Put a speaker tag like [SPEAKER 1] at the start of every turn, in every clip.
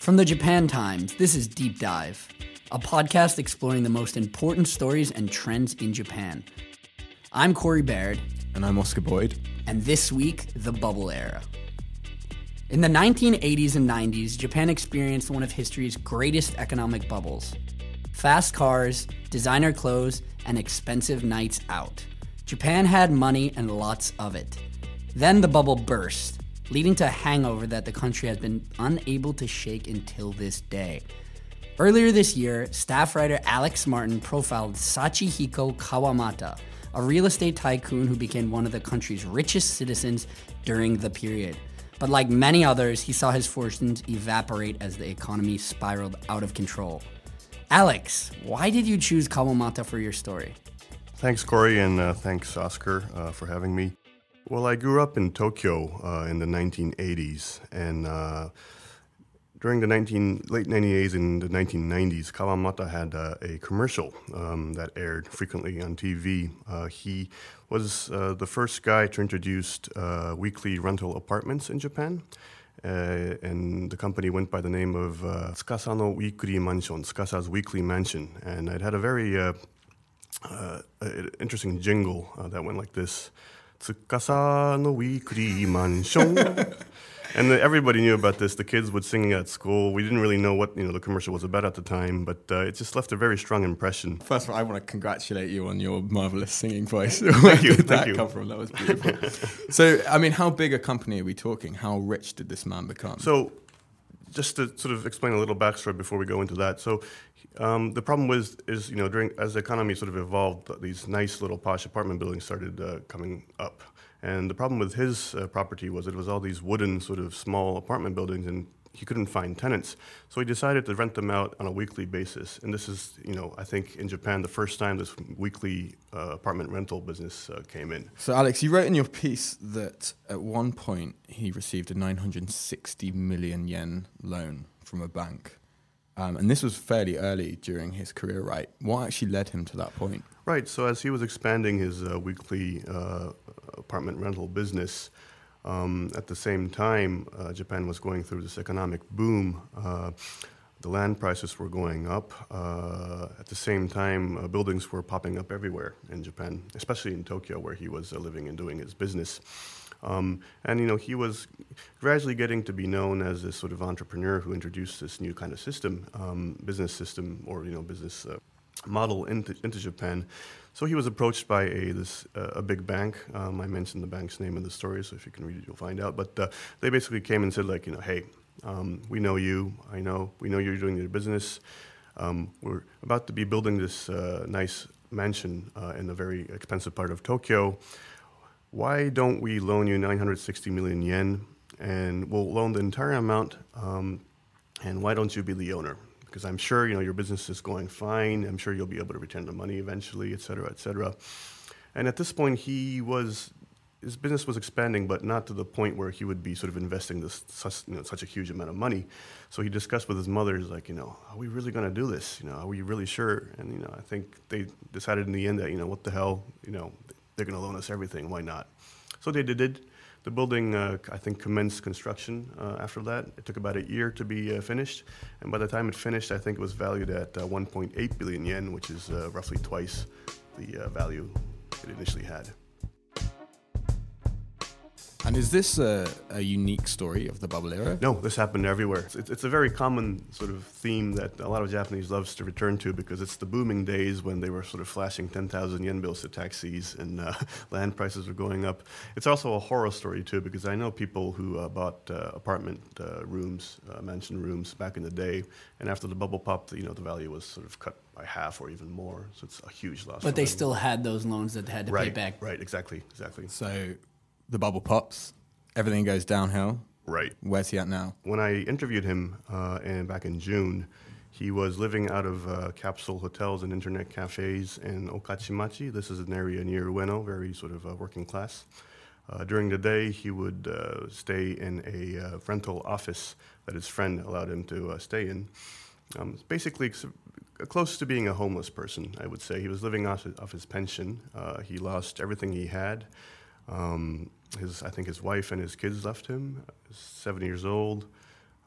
[SPEAKER 1] From the Japan Times, this is Deep Dive, a podcast exploring the most important stories and trends in Japan. I'm Corey Baird,
[SPEAKER 2] And I'm Oscar Boyd.
[SPEAKER 1] and this week, the bubble era. In the 1980s and 90s, Japan experienced one of history's greatest economic bubbles. Fast cars, designer clothes, and expensive nights out. Japan had money and lots of it. Then the bubble burst, leading to a hangover that the country has been unable to shake until this day. Earlier this year, staff writer Alex Martin profiled Michihiko Kawamata, a real estate tycoon who became one of the country's richest citizens during the period. But like many others, he saw his fortunes evaporate as the economy spiraled out of control. Alex, why did you choose Kawamata for your story?
[SPEAKER 3] Thanks, Corey, and uh, thanks, Oscar, uh, for having me. Well, I grew up in Tokyo uh, in the 1980s, and uh, during the 19, late 1980s and the 1990s, Kawamata had uh, a commercial um, that aired frequently on TV. Uh, he was uh, the first guy to introduce uh, weekly rental apartments in Japan. Uh, and the company went by the name of uh, Tsukasa no Weekly Mansion, Tsukasa's Weekly Mansion. And it had a very uh, uh, interesting jingle that went like this Tsukasa no Weekly Mansion. and the, everybody knew about this. The kids would sing it at school. We didn't really know what you know the commercial was about at the time, but uh, it just left a very strong impression.
[SPEAKER 2] First of all, I want to congratulate you on your marvelous singing voice. Where
[SPEAKER 3] you,
[SPEAKER 2] did
[SPEAKER 3] thank
[SPEAKER 2] that
[SPEAKER 3] you.
[SPEAKER 2] come from? That was beautiful. so, I mean, how big a company are we talking? How rich did this man become?
[SPEAKER 3] So, just to sort of explain a little backstory before we go into that. So, um, the problem was is you know during as the economy sort of evolved, these nice little posh apartment buildings started uh, coming up, and the problem with his uh, property was it was all these wooden sort of small apartment buildings, and he couldn't find tenants. So he decided to rent them out on a weekly basis, and this is you know I think in Japan the first time this weekly uh, apartment rental business uh, came in.
[SPEAKER 2] So, Alex, you wrote in your piece that at one point he received a 960 million yen loan from a bank. Um, and this was fairly early during his career, right? What actually led him to that point?
[SPEAKER 3] Right. So as he was expanding his uh, weekly uh, apartment rental business, um, at the same time, uh, Japan was going through this economic boom. Uh, the land prices were going up. Uh, at the same time, uh, buildings were popping up everywhere in Japan, especially in Tokyo, where he was uh, living and doing his business. Um, and you know, he was gradually getting to be known as this sort of entrepreneur who introduced this new kind of system, um, business system, or you know, business uh, model into, into Japan. So he was approached by a this uh, a big bank. Um, I mentioned the bank's name in the story, so if you can read it, you'll find out. But uh, they basically came and said, like, you know, hey, um, we know you. I know we know you're doing your business. Um, we're about to be building this uh, nice mansion uh, in a very expensive part of Tokyo. Why don't we loan you 960 million yen, and we'll loan the entire amount? Um, and why don't you be the owner? Because I'm sure you know your business is going fine. I'm sure you'll be able to return the money eventually, et cetera, et cetera. And at this point, he was his business was expanding, but not to the point where he would be sort of investing this such, you know, such a huge amount of money. So he discussed with his mother, he's like, you know, are we really going to do this? You know, are we really sure? And you know, I think they decided in the end that you know, what the hell, you know, they're going to loan us everything. Why not? So they did. The building, uh, I think, commenced construction uh, after that. It took about a year to be uh, finished, and by the time it finished, I think it was valued at uh, 1.8 billion yen, which is uh, roughly twice the uh, value it initially had.
[SPEAKER 2] And is this a, a unique story of the bubble era?
[SPEAKER 3] No, this happened everywhere. It's, it's a very common sort of theme that a lot of Japanese loves to return to because it's the booming days when they were sort of flashing 10,000 yen bills to taxis and uh, land prices were going up. It's also a horror story too because I know people who uh, bought uh, apartment uh, rooms, uh, mansion rooms back in the day, and after the bubble popped, you know, the value was sort of cut by half or even more. So it's a huge loss.
[SPEAKER 1] But they
[SPEAKER 3] them.
[SPEAKER 1] still had those loans that they had to pay
[SPEAKER 3] right,
[SPEAKER 1] back.
[SPEAKER 3] right, exactly, exactly,
[SPEAKER 2] So the bubble pops, everything goes downhill.
[SPEAKER 3] right.
[SPEAKER 2] Where's he at now?
[SPEAKER 3] when I interviewed him uh, and back in June, he was living out of uh, capsule hotels and internet cafes in Okachimachi. This is an area near Ueno, very sort of uh, working class. Uh, during the day, he would uh, stay in a uh, rental office that his friend allowed him to uh, stay in. Um, basically close to being a homeless person, I would say. He was living off his, off his pension. Uh, he lost everything he had. Um, his, I think his wife and his kids left him. He's seven years old.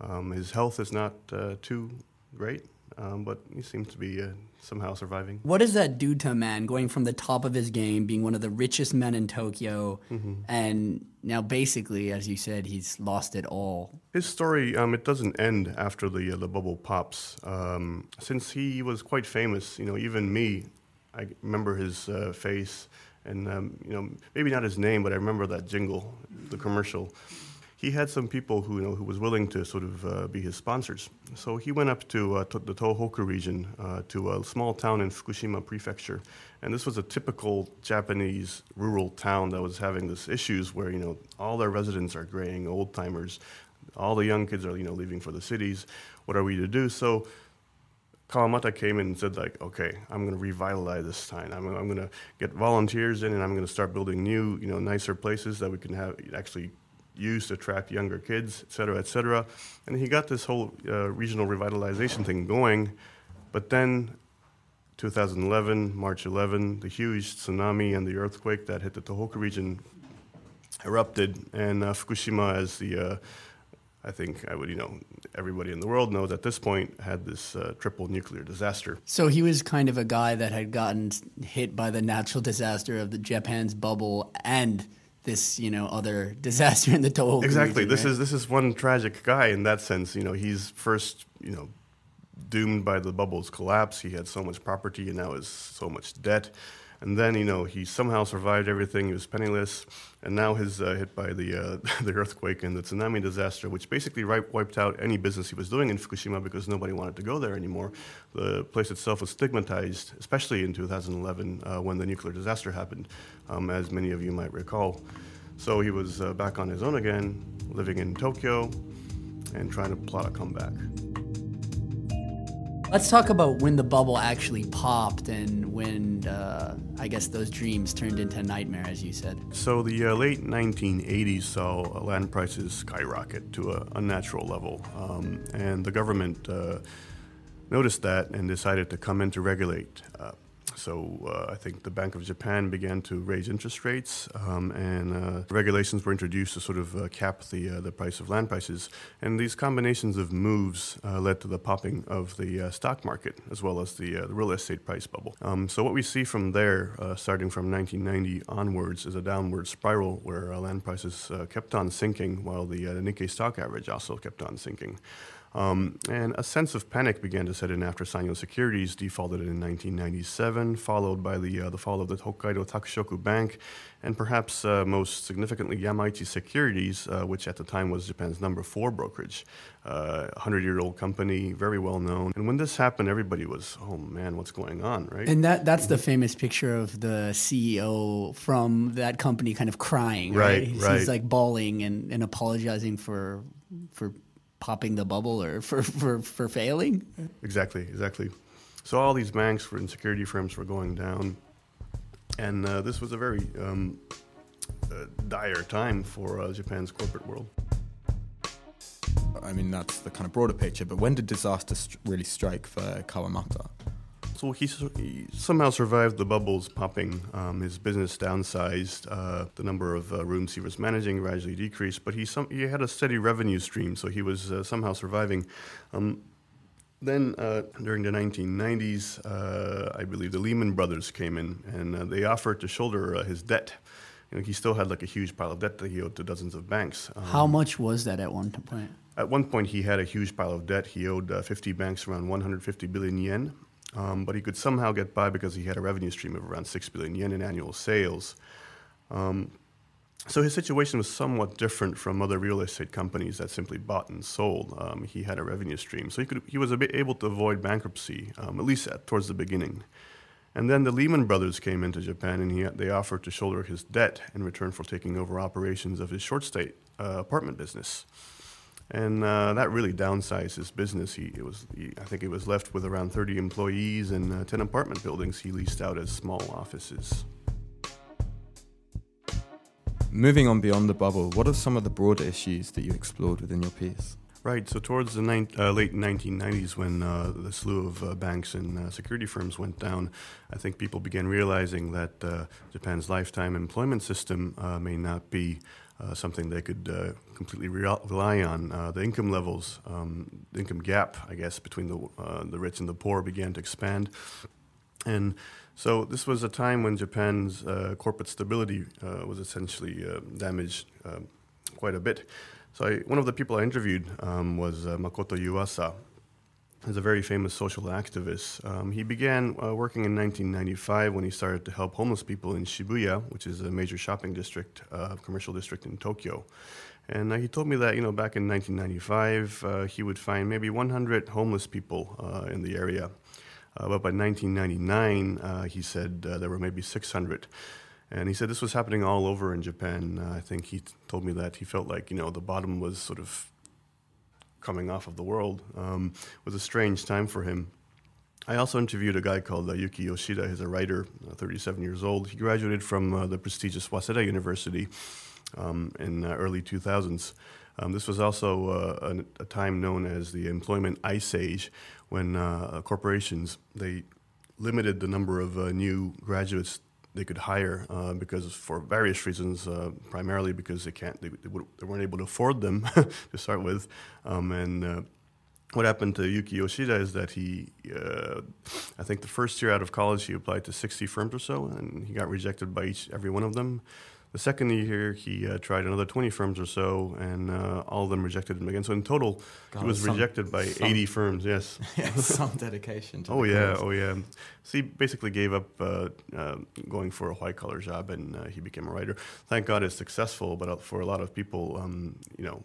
[SPEAKER 3] Um, his health is not uh, too great, um, but he seems to be uh, somehow surviving.
[SPEAKER 1] What does that do to a man going from the top of his game, being one of the richest men in Tokyo,
[SPEAKER 3] Mm-hmm.
[SPEAKER 1] and now basically, as you said, he's lost it all?
[SPEAKER 3] His story, um, it doesn't end after the uh, the bubble pops. Um, since he was quite famous, you know, even me, I remember his uh, face, and um, you know, maybe not his name, but I remember that jingle, the commercial. He had some people who you know who was willing to sort of uh, be his sponsors. So he went up to, uh, to the Tohoku region, uh, to a small town in Fukushima Prefecture, and this was a typical Japanese rural town that was having this issues where you know all their residents are graying, old timers, all the young kids are you know leaving for the cities. What are we to do? So Kawamata came in and said like, okay, I'm going to revitalize this town. I'm, I'm going to get volunteers in, and I'm going to start building new, you know, nicer places that we can have actually use to attract younger kids, et cetera, et cetera. And he got this whole uh, regional revitalization thing going, but then 2011, March 11, the huge tsunami and the earthquake that hit the Tohoku region erupted, and uh, Fukushima, as the uh, I think I would, you know, everybody in the world knows at this point had this uh, triple nuclear disaster.
[SPEAKER 1] So he was kind of a guy that had gotten hit by the natural disaster of the Japan's bubble and this, you know, other disaster in the Tohoku
[SPEAKER 3] Exactly.
[SPEAKER 1] region,
[SPEAKER 3] This
[SPEAKER 1] right?
[SPEAKER 3] is this is one tragic guy in that sense. You know, he's first, you know, doomed by the bubble's collapse. He had so much property and now has so much debt. And then, you know, he somehow survived everything. He was penniless, and now he's uh, hit by the uh, the earthquake and the tsunami disaster, which basically wiped out any business he was doing in Fukushima because nobody wanted to go there anymore. The place itself was stigmatized, especially in 2011 uh, when the nuclear disaster happened, um, as many of you might recall. So he was uh, back on his own again, living in Tokyo, and trying to plot a comeback.
[SPEAKER 1] Let's talk about when the bubble actually popped and when, uh, I guess, those dreams turned into a nightmare, as you said.
[SPEAKER 3] So the uh, late 1980s saw uh, land prices skyrocket to a unnatural level, um, and the government uh, noticed that and decided to come in to regulate. So uh, I think the Bank of Japan began to raise interest rates, um, and uh, regulations were introduced to sort of uh, cap the uh, the price of land prices. And these combinations of moves uh, led to the popping of the uh, stock market as well as the, the real estate price bubble. Um, so what we see from there, starting from 1990 onwards, is a downward spiral where land prices kept on sinking while the, the Nikkei stock average also kept on sinking. Um, and a sense of panic began to set in after Sanyo Securities defaulted in 1997, followed by the, uh, the fall of the Hokkaido Takushoku Bank, and perhaps uh, most significantly Yamaichi Securities, uh, which at the time was Japan's number four brokerage, uh, a 100 year old company, very well known. And when this happened, everybody was, oh man, what's going on, right?
[SPEAKER 1] And that that's the famous picture of the CEO from that company kind of crying, right?
[SPEAKER 3] Right,
[SPEAKER 1] He's,
[SPEAKER 3] right.
[SPEAKER 1] he's like bawling and, and apologizing for for popping the bubble or for, for, for failing.
[SPEAKER 3] Exactly, exactly. So all these banks and security firms were going down, and uh, this was a very um, uh, dire time for uh, Japan's corporate world.
[SPEAKER 2] I mean, that's the kind of broader picture. But when did disaster st- really strike for Kawamata?
[SPEAKER 3] So he, he somehow survived the bubbles popping. Um, his business downsized. Uh, the number of uh, rooms he was managing gradually decreased, but he some, he had a steady revenue stream, so he was uh, somehow surviving. Um, then uh, during the 1990s, uh, I believe the Lehman Brothers came in and uh, they offered to shoulder uh, his debt. You know, he still had like a huge pile of debt that he owed to dozens of banks. Um,
[SPEAKER 1] How much was that at one point?
[SPEAKER 3] at one point, he had a huge pile of debt. He owed uh, 50 banks around 150 billion yen, um, but he could somehow get by because he had a revenue stream of around 6 billion yen in annual sales. Um, so his situation was somewhat different from other real estate companies that simply bought and sold. Um, he had a revenue stream, so he could he was able to avoid bankruptcy, um, at least at, towards the beginning. And then the Lehman Brothers came into Japan, and he, they offered to shoulder his debt in return for taking over operations of his short stay uh, apartment business. And uh, that really downsized his business. He, it was, he, I think he was left with around 30 employees and uh, 10 apartment buildings he leased out as small offices.
[SPEAKER 2] Moving on beyond the bubble, what are some of the broader issues that you explored within your piece?
[SPEAKER 3] Right. So towards the nine, uh, late 1990s, when uh, the slew of uh, banks and uh, security firms went down, I think people began realizing that uh, Japan's lifetime employment system uh, may not be uh, something they could uh, completely re- rely on. Uh, the income levels, um, the income gap, I guess, between the uh, the rich and the poor began to expand, and so this was a time when Japan's uh, corporate stability uh, was essentially damaged quite a bit. So I, one of the people I interviewed um, was Makoto Yuasa is a very famous social activist. Um, he began uh, working in 1995 when he started to help homeless people in Shibuya, which is a major shopping district, uh, commercial district in Tokyo. And uh, he told me that you know back in 1995 uh, he would find maybe 100 homeless people uh, in the area, uh, but by 1999 he said there were maybe 600. And he said this was happening all over in Japan. I think he t- told me that he felt like you know the bottom was sort of coming off of the world um, was a strange time for him. I also interviewed a guy called uh, Yuki Yoshida. He's a writer, uh, 37 years old. He graduated from uh, the prestigious Waseda University um, in uh, early 2000s. Um, this was also uh, a, a, time known as the employment ice age, when uh, corporations they limited the number of new graduates they could hire uh, because for various reasons, uh, primarily because they can't they, they, would, they, weren't able to afford them to start with, um, and uh, what happened to Yuki Yoshida is that he, uh, I think the first year out of college, he applied to 60 firms or so, and he got rejected by each every one of them. The second year, he uh, tried another 20 firms or so, and uh, all of them rejected him again. So in total, God, he was some, rejected by some, 80 firms. Yes,
[SPEAKER 2] yeah, some dedication.
[SPEAKER 3] To Oh yeah, oh yeah. So he basically gave up uh, uh going for a white collar job, and uh, he became a writer. Thank God, it's successful. But uh, for a lot of people, um, you know,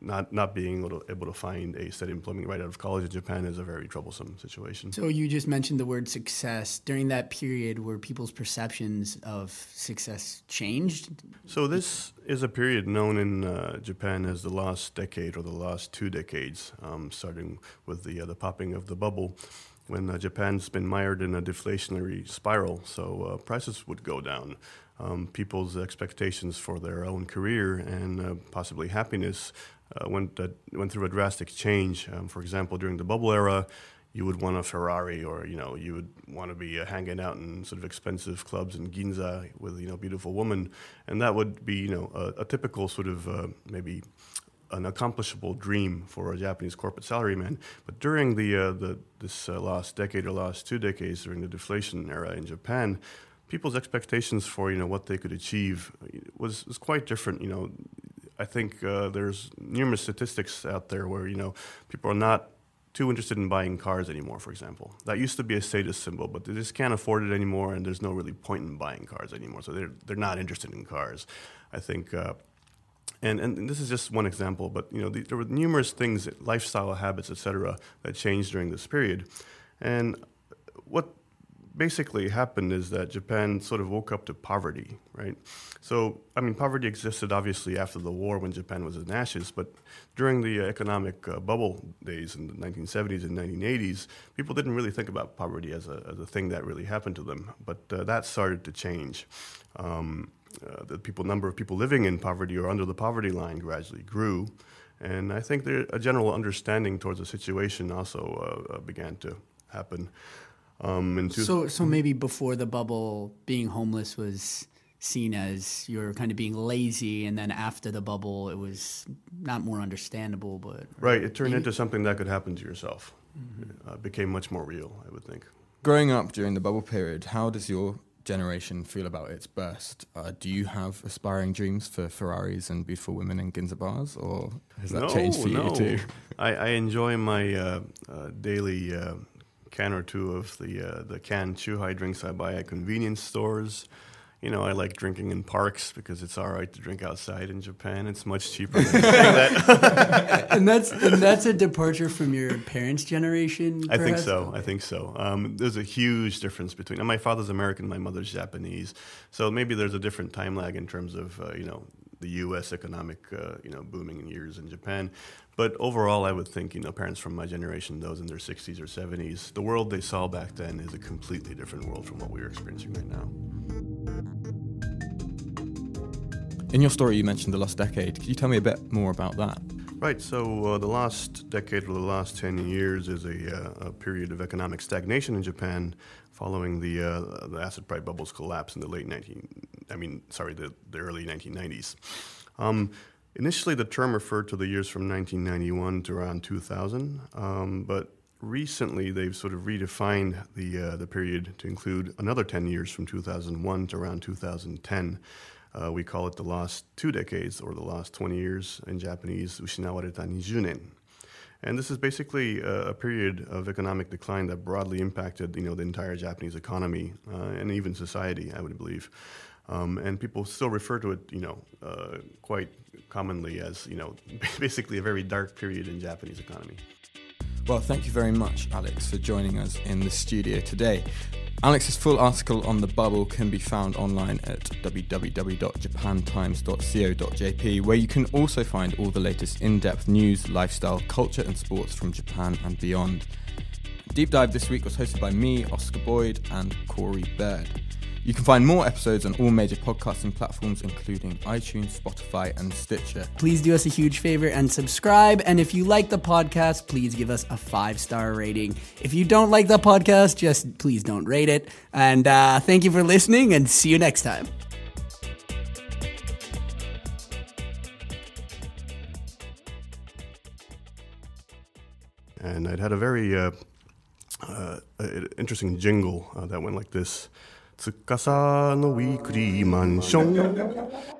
[SPEAKER 3] not not being able to, able to find a steady employment right out of college in Japan is a very troublesome situation.
[SPEAKER 1] So you just mentioned the word success. During that period, where people's perceptions of success changed?
[SPEAKER 3] So this is a period known in uh, Japan as the lost decade or the lost two decades, um, starting with the uh, the popping of the bubble. When uh, Japan's been mired in a deflationary spiral, so uh, prices would go down. Um, people's expectations for their own career and uh, possibly happiness uh, went uh, went through a drastic change. Um, for example, during the bubble era, you would want a Ferrari, or you know, you would want to be uh, hanging out in sort of expensive clubs in Ginza with you know beautiful women, and that would be you know a, a typical sort of uh, maybe an accomplishable dream for a Japanese corporate salaryman. But during the, uh, the this uh, lost decade or lost two decades, during the deflation era in Japan, people's expectations for you know what they could achieve was was quite different. You know, I think uh, there's numerous statistics out there where you know people are not too interested in buying cars anymore. For example, that used to be a status symbol, but they just can't afford it anymore, and there's no really point in buying cars anymore. So they're they're not interested in cars. I think. Uh, and, and this is just one example, but you know the, there were numerous things, lifestyle habits, etc., that changed during this period. And what basically happened is that Japan sort of woke up to poverty, right? So, I mean, poverty existed obviously after the war when Japan was in ashes, but during the economic uh, bubble days in the 1970s and 1980s, people didn't really think about poverty as a, as a thing that really happened to them. But uh, that started to change. Um, uh, the people, number of people living in poverty or under the poverty line gradually grew. And I think there, a general understanding towards the situation also uh, uh, began to happen.
[SPEAKER 1] Um, so, so maybe before the bubble, being homeless was seen as you're kind of being lazy, and then after the bubble, it was not more understandable, but
[SPEAKER 3] right. It turned maybe? into something that could happen to yourself. Mm-hmm. Uh, became much more real, I would think.
[SPEAKER 2] Growing up during the bubble period, how does your generation feel about its burst? Uh, do you have aspiring dreams for Ferraris and beautiful women in Ginza bars, or has that
[SPEAKER 3] no,
[SPEAKER 2] changed for
[SPEAKER 3] no.
[SPEAKER 2] you too?
[SPEAKER 3] I, I enjoy my uh, uh daily uh, can or two of the uh, the canned Chuhai drinks I buy at convenience stores. You know, I like drinking in parks because it's all right to drink outside in Japan. It's much cheaper than that.
[SPEAKER 1] and that's and that's a departure from your parents' generation.
[SPEAKER 3] Perhaps? I think so. I think so. Um, there's a huge difference between. And my father's American, my mother's Japanese, so maybe there's a different time lag in terms of uh, you know the U.S. economic uh, you know booming in years in Japan. But overall, I would think, you know, parents from my generation, those in their 60s or 70s, the world they saw back then is a completely different world from what we are experiencing right now.
[SPEAKER 2] In your story, you mentioned the lost decade. Could you tell me a bit more about that?
[SPEAKER 3] Right. So uh, the lost decade or the last 10 years is a, uh, a, period of economic stagnation in Japan following the, uh, the asset price bubbles collapse in the late 19, I mean, sorry, the, the early 1990s. Um, initially, the term referred to the years from 1991 to around 2000, um, but recently they've sort of redefined the, uh, the period to include another 10 years from 2001 to around 2010. Uh, we call it the lost two decades or the last 20 years in Japanese, Ushinawareta Nijunen. And this is basically a, period of economic decline that broadly impacted you know, the entire Japanese economy uh, and even society, I would believe. Um, and people still refer to it, you know, uh, quite commonly as, you know, basically a very dark period in Japanese economy.
[SPEAKER 2] Well, thank you very much, Alex, for joining us in the studio today. Alex's full article on the bubble can be found online at www.japantimes.co.jp, where you can also find all the latest in depth news, lifestyle, culture, and sports from Japan and beyond. Deep Dive this week was hosted by me, Oscar Boyd, and Corey Baird. You can find more episodes on all major podcasting platforms, including iTunes, Spotify, and Stitcher.
[SPEAKER 1] Please do us a huge favor and subscribe. And if you like the podcast, please give us a five star rating. If you don't like the podcast, just please don't rate it. And uh, thank you for listening, and see you next time.
[SPEAKER 3] And it had a very uh, uh, interesting jingle uh, that went like this. つかさのウィークリーマンション。